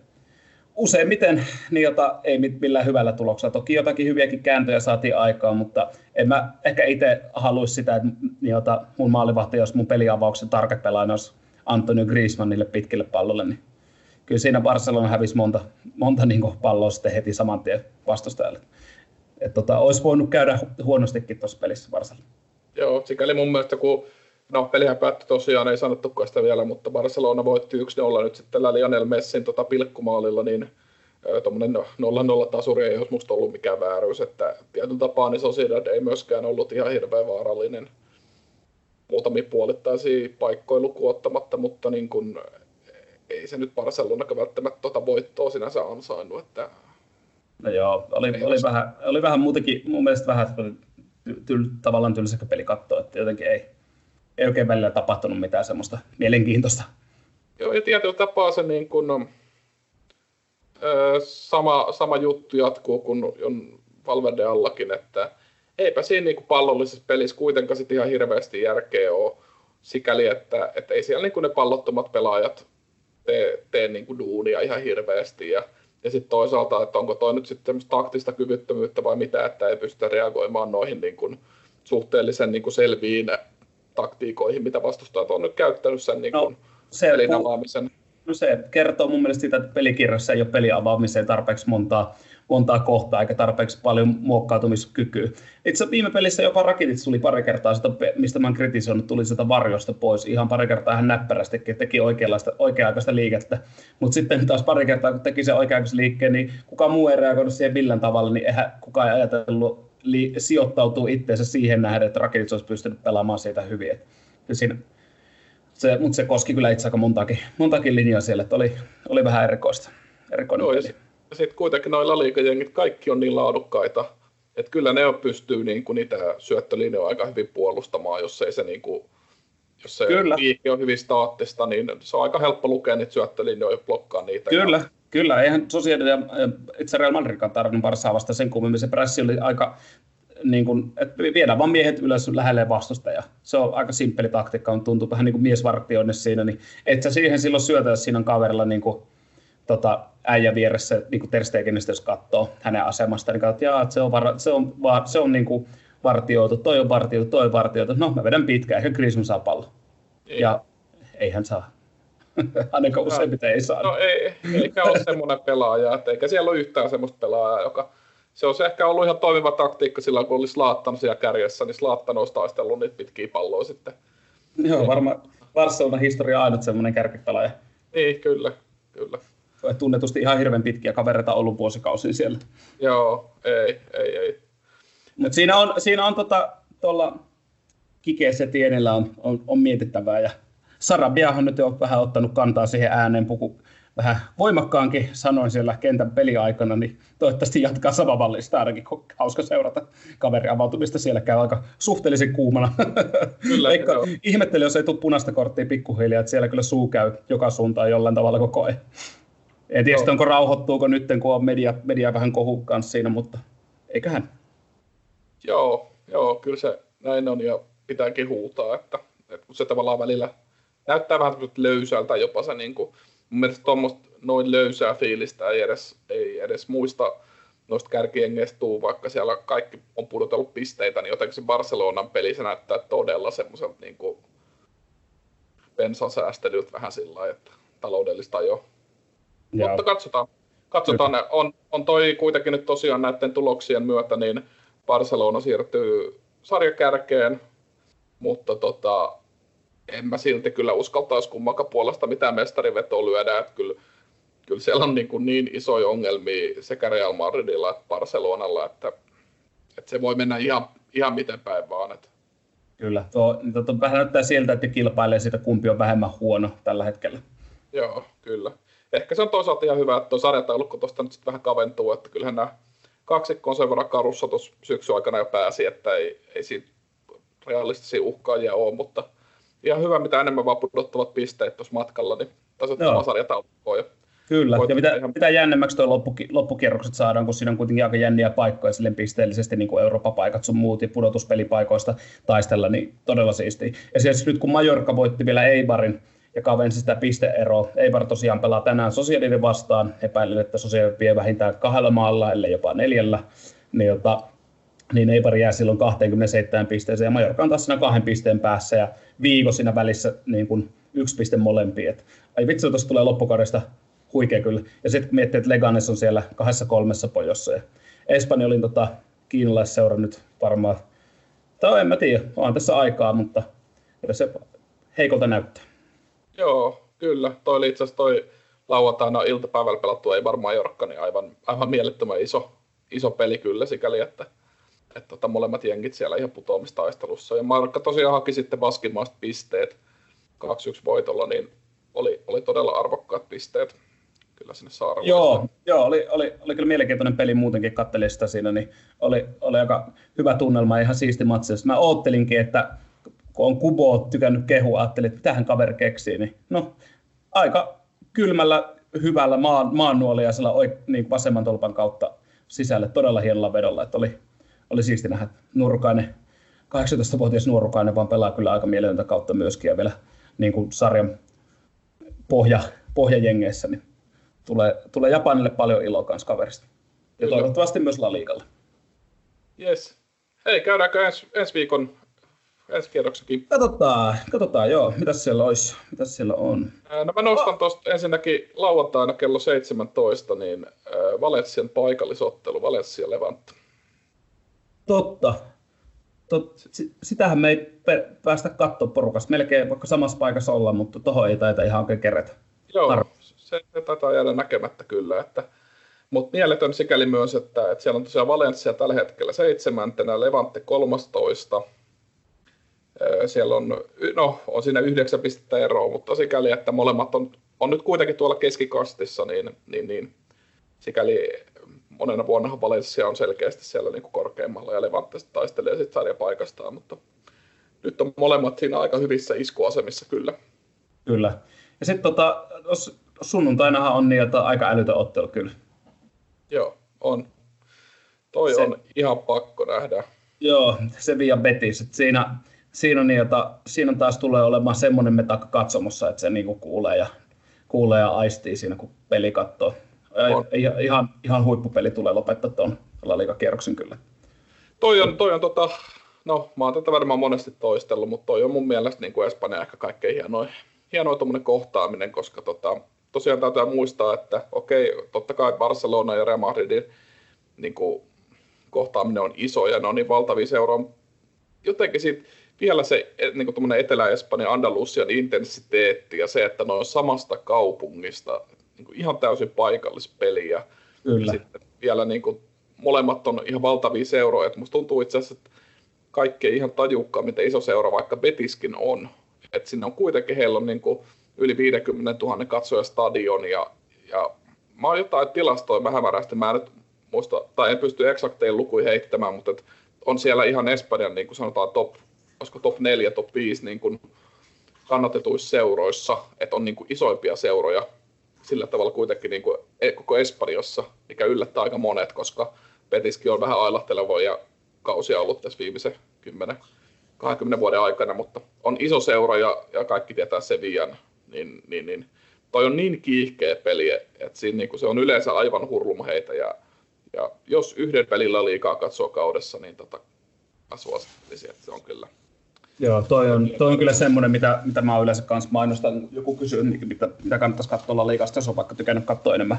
Speaker 1: useimmiten niin jota ei millään hyvällä tuloksella. Toki jotakin hyviäkin kääntöjä saatiin aikaan, mutta en mä ehkä itse haluaisi sitä, että niin jota mun maalivahti, jos mun peliavauksen tarkat pelaajana olisi Antonio Griezmannille pitkille pallolle, niin kyllä siinä Barcelona hävisi monta, monta niin palloa sitten heti saman tien vastustajalle. Et tota, olisi voinut käydä huonostikin tuossa pelissä Barcelona.
Speaker 2: Joo, sikäli mun mielestä kun No, pelihän päättyi tosiaan, ei sanottukaan sitä vielä, mutta Barcelona voitti 1-0 nyt sitten tällä Lionel Messin tota pilkkumaalilla, niin tuommoinen 0-0 tasuri ei olisi musta ollut mikään vääryys, että tietyllä tapaa niin Sociedad ei myöskään ollut ihan hirveän vaarallinen muutamia puolittaisia paikkoja lukuottamatta, mutta niin kun, ei se nyt Barcelona välttämättä tuota voittoa sinänsä ansainnut. Että
Speaker 1: no joo, oli, oli, vähän, oli vähän muutenkin, mun mielestä vähän tyl, tavallaan tylsäkö peli katsoa, että jotenkin ei, ei oikein välillä tapahtunut mitään semmoista mielenkiintoista.
Speaker 2: Joo, ja tietyllä tapaa se niin kun, no, sama, sama juttu jatkuu kuin on Valverde allakin, että eipä siinä niin kuin pallollisessa pelissä kuitenkaan sit ihan hirveästi järkeä ole sikäli, että, että ei siellä niin kuin ne pallottomat pelaajat tee, tee niin kuin duunia ihan hirveästi ja, ja sitten toisaalta, että onko toi nyt sitten taktista kyvyttömyyttä vai mitä, että ei pystytä reagoimaan noihin niin kuin suhteellisen niin kuin selviin taktiikoihin, mitä vastustajat on nyt käyttänyt sen niin kuin no, se pelin avaamisen.
Speaker 1: No se kertoo mun mielestä siitä, että pelikirjassa ei ole peliavaamiseen tarpeeksi montaa, montaa kohtaa eikä tarpeeksi paljon muokkautumiskykyä. Itse viime pelissä jopa Rakitic tuli pari kertaa sitä, mistä mä oon kritisoinut, tuli sitä varjosta pois. Ihan pari kertaa hän näppärästikin teki oikea-aikaista liikettä. Mutta sitten taas pari kertaa, kun teki sen oikea liikkeen, niin kukaan muu ei reagoinut siihen millään tavalla, niin eihän kukaan ei ajatellut li- sijoittautua itseensä siihen nähden, että Rakitic olisi pystynyt pelaamaan siitä hyvin. Et siinä se, mutta se koski kyllä itse aika montakin, montakin linjaa siellä, että oli, oli vähän erikoista. Erikoinen Joo,
Speaker 2: ja sitten kuitenkin noilla liikajengit kaikki on niin laadukkaita, että kyllä ne pystyy niin kuin niitä syöttölinjoja aika hyvin puolustamaan, jos ei se niin kuin, jos se kyllä. liike on hyvin staattista, niin se on aika helppo lukea niitä syöttölinjoja ja blokkaa niitä.
Speaker 1: Kyllä, ja... kyllä. Eihän Sociedad ja itse Real Madridkaan tarvinnut Barsaa vasta sen kummemmin. Se pressi oli aika niin kuin, että viedään vaan miehet ylös lähelle vastustaja. Se on aika simppeli taktiikka, on tuntuu vähän niin kuin miesvartioinne siinä, niin et sä siihen silloin syötä, jos siinä on kaverilla niin kuin, tota, äijä vieressä niin Ter jos katsoo hänen asemasta, niin katsoo, että se on, var, se on, var, se on niin kuin vartioitu, toi on vartioitu, toi on vartioitu, no mä vedän pitkään, ehkä Griezmann saa pallo. Ei. Ja eihän saa. *laughs* Ainakaan no, useimmiten ei saa.
Speaker 2: No ei, eikä ole semmoinen pelaaja, että eikä siellä ole yhtään semmoista pelaajaa, joka se olisi ehkä ollut ihan toimiva taktiikka silloin, kun olisi Laattan siellä kärjessä, niin Slaattan olisi taistellut niitä pitkiä palloja sitten.
Speaker 1: Joo, varmaan Barcelona historia ainut semmoinen kärkipelaaja.
Speaker 2: Niin, kyllä, kyllä.
Speaker 1: Tunnetusti ihan hirveän pitkiä kavereita ollut vuosikausia siellä.
Speaker 2: Joo, ei, ei, ei.
Speaker 1: Mut siinä on, siinä on tota, tuolla Kikeessä tienellä on, on, on mietittävää ja Sarabiahan nyt on vähän ottanut kantaa siihen ääneen puku, vähän voimakkaankin sanoin siellä kentän peliaikana, niin toivottavasti jatkaa samavallista ainakin, hauska seurata kaverin avautumista. Siellä käy aika suhteellisen kuumana. Kyllä, Eikka, ihmetteli, jos ei tule punaista korttia pikkuhiljaa, että siellä kyllä suu käy joka suuntaan jollain tavalla koko ajan. En tiedä, onko rauhoittuuko nyt, kun on media, media vähän kohu kanssa siinä, mutta eiköhän.
Speaker 2: Joo, joo, kyllä se näin on ja pitääkin huutaa, että, että se tavallaan välillä näyttää vähän löysältä jopa se niin kuin, mun mielestä tuommoista noin löysää fiilistä ei edes, ei edes muista noista kärkiengeistä tuu, vaikka siellä kaikki on pudotellut pisteitä, niin jotenkin se Barcelonan peli se näyttää todella semmoiselta niin kuin bensan säästelyltä vähän sillä lailla, että taloudellista jo. Joo. Mutta katsotaan. katsotaan. On, on toi kuitenkin nyt tosiaan näiden tuloksien myötä, niin Barcelona siirtyy sarjakärkeen, mutta tota, en mä silti kyllä uskaltaisi kummankaan puolesta mitään mestarivetoa lyödä, että kyllä, kyllä siellä on niin, kuin niin isoja ongelmia sekä Real Madridilla että Barcelonalla, että, että se voi mennä ihan, ihan miten päin vaan. Että.
Speaker 1: Kyllä, tuo, niin tuo, vähän näyttää siltä, että kilpailee siitä, kumpi on vähemmän huono tällä hetkellä.
Speaker 2: Joo, kyllä. Ehkä se on toisaalta ihan hyvä, että tuo sarjataulukko tuosta nyt sitten vähän kaventuu, että kyllähän nämä kaksikko on sen verran karussa tuossa syksyn aikana jo pääsi, että ei, ei siitä realistisia uhkaajia ole, mutta ihan hyvä, mitä enemmän vaan pudottavat pisteet tuossa matkalla, niin tasoittava sarjataulukkoa.
Speaker 1: Kyllä, ja mitä, ihan... mitä jännemmäksi tuo loppuki, loppukierrokset saadaan, kun siinä on kuitenkin aika jänniä paikkoja silleen pisteellisesti, niin kuin Eurooppa-paikat sun muut ja pudotuspelipaikoista taistella, niin todella siistiä. Esimerkiksi nyt kun Majorka voitti vielä Eibarin ja kavensi sitä pisteeroa, Eibar tosiaan pelaa tänään Sosiaalinen vastaan, epäilen, että Sosiaalinen vie vähintään kahdella maalla, ellei jopa neljällä, niin jota, niin Eibar jää silloin 27 pisteeseen ja Majorka on taas siinä kahden pisteen päässä ja viikko siinä välissä niin kuin yksi piste molempiin. Et, ai vitsi, tuossa tulee loppukaudesta huikea kyllä. Ja sitten miettii, että Leganes on siellä kahdessa kolmessa pojossa ja Espanjolin tota, kiinalaisseura nyt varmaan, tai en mä tiedä, on tässä aikaa, mutta se heikolta näyttää.
Speaker 2: Joo, kyllä. Toi oli itse asiassa toi lauantaina iltapäivällä pelattu, ei varmaan Jorkka, niin aivan, aivan mielettömän iso, iso peli kyllä sikäli, että, että tota, molemmat jengit siellä ihan putoamistaistelussa. Ja Markka tosiaan haki sitten Baskimaasta pisteet 2-1 voitolla, niin oli, oli todella arvokkaat pisteet kyllä sinne saarelle.
Speaker 1: Joo, joo oli, oli, oli, kyllä mielenkiintoinen peli muutenkin, katselin sitä siinä, niin oli, oli aika hyvä tunnelma ja ihan siisti matsi. Mä oottelinkin, että kun on Kubo tykännyt kehua, ajattelin, että mitähän kaveri keksii, niin no aika kylmällä, hyvällä maan, maannuoliaisella niin vasemman tolpan kautta sisälle todella hienolla vedolla, että oli, oli siisti nähdä, Nurkainen, 18-vuotias Nuorukainen vaan pelaa kyllä aika mieletöntä kautta myöskin ja vielä niin kuin sarjan pohja, pohjajengeissä, niin tulee, tulee Japanille paljon iloa kanssa kaverista. Ja kyllä. toivottavasti myös La Ligalle.
Speaker 2: Yes. Hei, käydäänkö ensi, ensi viikon ensi kierroksenkin.
Speaker 1: Katsotaan, katsotaan joo, mitä siellä olisi, mitä siellä on.
Speaker 2: No mä nostan oh. tuosta ensinnäkin lauantaina kello 17, niin Valenssian paikallisottelu, Valencia Levante.
Speaker 1: Totta. Tot, sitähän me ei päästä katsoa porukasta. Melkein vaikka samassa paikassa olla, mutta tuohon ei taita ihan oikein kerätä.
Speaker 2: Joo, Tar- se, se taitaa jäädä näkemättä kyllä. Että, mutta mieletön sikäli myös, että, että siellä on tosiaan Valencia tällä hetkellä seitsemäntenä, Levante 13, siellä on, no, on siinä yhdeksän pistettä eroa, mutta sikäli, että molemmat on, on nyt kuitenkin tuolla keskikastissa, niin, niin, niin sikäli monena vuonna Valencia on selkeästi siellä niin kuin korkeammalla ja Levante taistelee sitten sarjapaikastaan, mutta nyt on molemmat siinä aika hyvissä iskuasemissa kyllä.
Speaker 1: Kyllä. Ja sitten tota, sunnuntainahan on niin, että aika älytön ottelu kyllä.
Speaker 2: Joo, on. Toi se, on ihan pakko nähdä.
Speaker 1: Joo, se via Betis. Siinä, siinä, on että, siinä taas tulee olemaan semmoinen metakka katsomossa, että se niin kuin kuulee, ja, kuulee ja aistii siinä, kun peli katsoo. Ihan, ihan, ihan huippupeli tulee lopettaa tuon liikakierroksen kyllä.
Speaker 2: Toi on, toi on tota, no mä oon tätä varmaan monesti toistellut, mutta toi on mun mielestä niin kuin Espanja ehkä kaikkein hienoin, hienoin kohtaaminen, koska tota, tosiaan täytyy muistaa, että okei, totta kai Barcelona ja Real Madridin niin kuin, kohtaaminen on iso ja ne on niin valtavia seuraa. Jotenkin siitä vielä se niin kuin Etelä-Espanjan Andalusian intensiteetti ja se, että ne on samasta kaupungista, niin kuin ihan täysin paikallispeli ja Kyllä. sitten vielä niin kuin, molemmat on ihan valtavia seuroja. Musta tuntuu itse asiassa, että kaikki ihan tajukkaa, miten iso seura vaikka Betiskin on. Että sinne on kuitenkin, heillä on niin kuin, yli 50 000 katsoja stadion ja, ja mä oon jotain tilastoja hämärästi, mä en nyt muista, tai en pysty eksaktein lukuihin heittämään, mutta et on siellä ihan Espanjan, niin kuin sanotaan, top, olisiko top 4, top 5 niin kuin kannatetuissa seuroissa, että on niin kuin isoimpia seuroja sillä tavalla kuitenkin niin kuin e, koko Espanjassa, mikä yllättää aika monet, koska Petiskin on vähän ailahtelevoja kausia ollut tässä viimeisen 10 20 vuoden aikana, mutta on iso seura ja, ja kaikki tietää Sevillan niin, niin, niin toi on niin kiihkeä peli, että siinä niin se on yleensä aivan hurlumheitä ja, ja jos yhden pelillä liikaa katsoo kaudessa, niin tota, mä suosittelisin, että se on kyllä
Speaker 1: Joo, toi on, toi on kyllä semmoinen, mitä, mitä mä yleensä kanssa mainostan. Joku kysyy, niin mitä, mitä kannattaisi katsoa liikasta, jos on vaikka tykännyt katsoa enemmän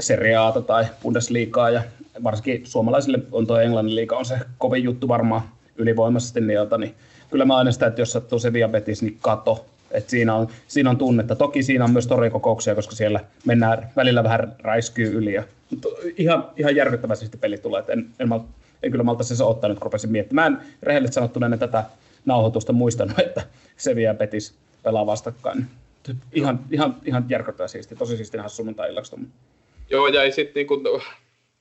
Speaker 1: seriaata tai Bundesliigaa. Ja varsinkin suomalaisille on tuo Englannin liiga on se kovin juttu varmaan ylivoimaisesti niiltä, niin kyllä mä aina sitä, että jos sattuu se diabetes, niin kato. Et siinä, on, siinä on tunnetta. Toki siinä on myös torikokouksia, koska siellä mennään välillä vähän räiskyy yli. Ja, mutta ihan, ihan järkyttävä siis peli tulee. Et en, en, en, en, kyllä malta se ottaa nyt, kun rupesin miettimään. Mä en rehellisesti sanottuna ennen tätä nauhoitusta muistanut, että Sevi ja Petis pelaa vastakkain. Ihan, ihan, ihan järkyttävä siisti. Tosi siisti nähdä sunnuntai-illaksi.
Speaker 2: Joo, jäi sitten niin kuin,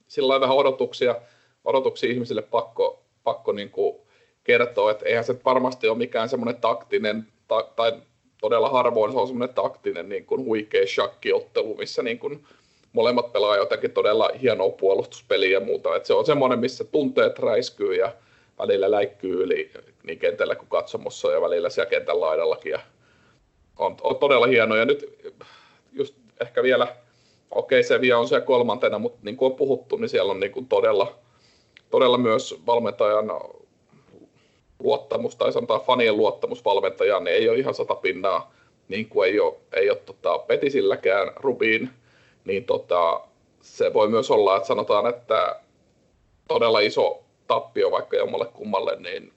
Speaker 2: sillä vähän odotuksia, odotuksia ihmisille pakko, pakko niin kuin kertoa, että eihän se varmasti ole mikään semmoinen taktinen, ta, tai todella harvoin se on semmoinen taktinen niin kuin huikea shakkiottelu, missä niin kuin molemmat pelaa jotenkin todella hienoa puolustuspeliä ja muuta. Et se on semmoinen, missä tunteet räiskyy ja välillä läikkyy yli niin kentällä kuin katsomossa ja välillä siellä kentän laidallakin. Ja on, on todella hieno. Ja nyt just ehkä vielä, okei okay, se vielä on se kolmantena, mutta niin kuin on puhuttu, niin siellä on niin kuin todella, todella myös valmentajan luottamus, tai sanotaan fanien luottamus valmentajaan, niin ei ole ihan sata pinnaa, niin kuin ei ole, ei ole tota, Petisilläkään Rubin niin tota, se voi myös olla, että sanotaan, että todella iso tappio vaikka jommalle kummalle, niin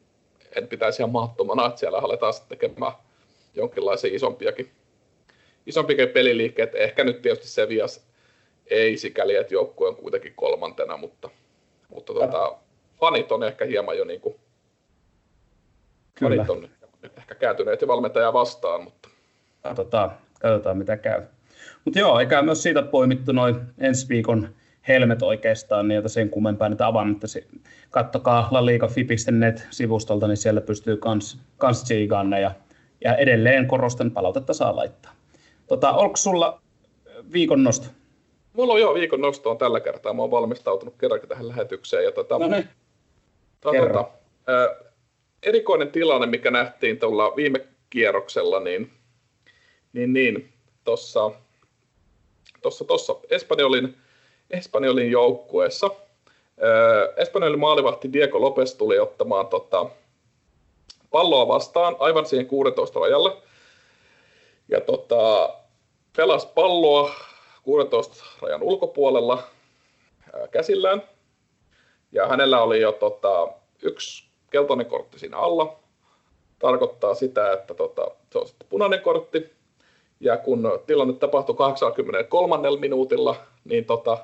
Speaker 2: en pitäisi ihan mahdottomana, että siellä aletaan sitten tekemään jonkinlaisia isompiakin, isompiakin peliliikkeet. Ehkä nyt tietysti Sevias ei sikäli, että joukkue on kuitenkin kolmantena, mutta, mutta tota, fanit on ehkä hieman jo niin kuin, Kyllä. fanit on ehkä kääntyneet jo valmentajaa vastaan. Mutta...
Speaker 1: Katsotaan, katsotaan mitä käy. Mutta joo, eikä myös siitä poimittu noin ensi viikon helmet oikeastaan, niin sen kummempaa niitä se, kattokaa laligafi.net-sivustolta, niin siellä pystyy kans, kans ja, ja edelleen korostan, palautetta saa laittaa. Tota, onko sulla viikon nosto?
Speaker 2: Mulla on jo viikon nosto on tällä kertaa. Mä oon valmistautunut kerrankin tähän lähetykseen. Ja tota, no niin. tota, tota, äh, erikoinen tilanne, mikä nähtiin tuolla viime kierroksella, niin, niin, niin tuossa tossa, tossa Espanjolin, Espanjolin joukkueessa äh, Espanjolin maalivahti Diego Lopez tuli ottamaan tota, palloa vastaan aivan siihen 16 rajalle. Ja tota, pelasi palloa 16 rajan ulkopuolella ää, käsillään. Ja hänellä oli jo tota, yksi keltainen kortti siinä alla. Tarkoittaa sitä, että tota, se on sitten punainen kortti. Ja kun tilanne tapahtui 83. minuutilla, niin tota,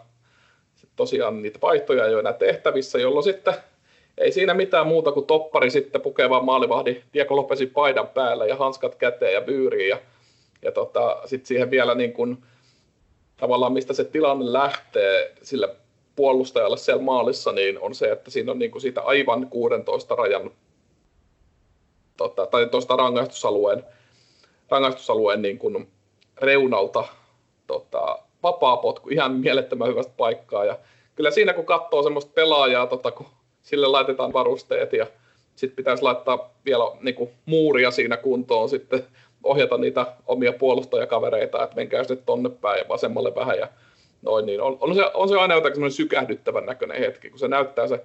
Speaker 2: tosiaan niitä vaihtoja ei ole enää tehtävissä, jolloin sitten ei siinä mitään muuta kuin toppari sitten pukeva maalivahdi Diego Lopesin paidan päällä ja hanskat käteen ja vyyriin. Ja, ja tota, sitten siihen vielä niin kuin tavallaan mistä se tilanne lähtee sille puolustajalle siellä maalissa, niin on se, että siinä on niin kuin siitä aivan 16 rajan tota, tai tuosta rangaistusalueen, rangaistusalueen niin kuin reunalta tota, vapaa potku, ihan mielettömän hyvästä paikkaa. Ja kyllä siinä kun katsoo semmoista pelaajaa, tota, kun sille laitetaan varusteet ja sitten pitäisi laittaa vielä niin kuin, muuria siinä kuntoon sitten ohjata niitä omia puolustajakavereita, että menkää sitten tonne päin ja vasemmalle vähän ja noin, niin on, on, se, on se aina jotenkin semmoinen sykähdyttävän näköinen hetki, kun se näyttää se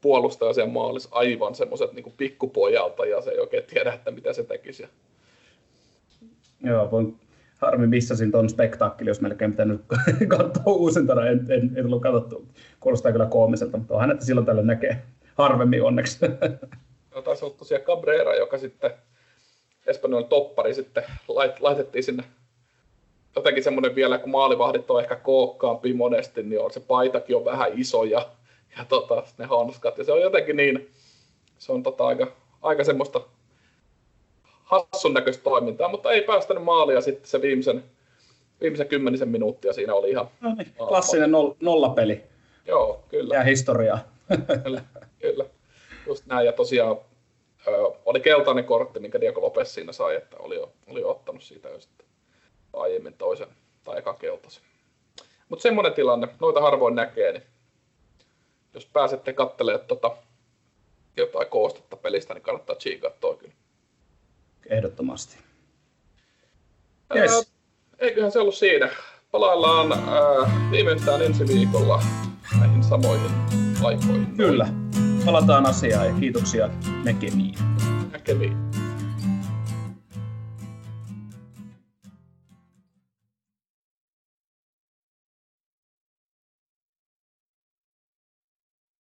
Speaker 2: puolustaja siellä maalissa aivan semmoiset niin pikkupojalta ja se ei oikein tiedä, että mitä se tekisi.
Speaker 1: Joo, voin harmi missasin tuon spektaakkeli, jos melkein pitänyt *laughs* katsoa uusintana, en, en, en tullut katsottu. Kuulostaa kyllä koomiselta, mutta onhan että silloin tällä näkee harvemmin onneksi.
Speaker 2: No, taisi olla tosiaan Cabrera, joka sitten Espanjan toppari sitten lait, laitettiin sinne jotenkin semmoinen vielä, kun maalivahdit on ehkä kookkaampi monesti, niin on se paitakin on vähän iso ja, ja tota, ne hanskat. Ja se on jotenkin niin, se on tota aika, aika semmoista hassun näköistä toimintaa, mutta ei päästänyt maalia sitten se viimeisen, viimeisen kymmenisen minuuttia siinä oli ihan...
Speaker 1: No niin, klassinen noll, nollapeli.
Speaker 2: Joo, kyllä.
Speaker 1: Ja historiaa.
Speaker 2: kyllä, kyllä, just näin. Ja tosiaan oli keltainen kortti, minkä Diego Lopez siinä sai, että oli jo, oli ottanut siitä jo sitten aiemmin toisen tai eka keltaisen. Mutta semmoinen tilanne, noita harvoin näkee, niin jos pääsette katselemaan tota, jotain koostetta pelistä, niin kannattaa tsiikaa toi kyllä.
Speaker 1: Ehdottomasti.
Speaker 2: Yes. Ää, eiköhän se ollut siinä. Palaillaan ää, viimeistään ensi viikolla näihin samoihin aikoihin.
Speaker 1: Kyllä palataan asiaan ja kiitoksia näkemiin.
Speaker 2: Näkemiin.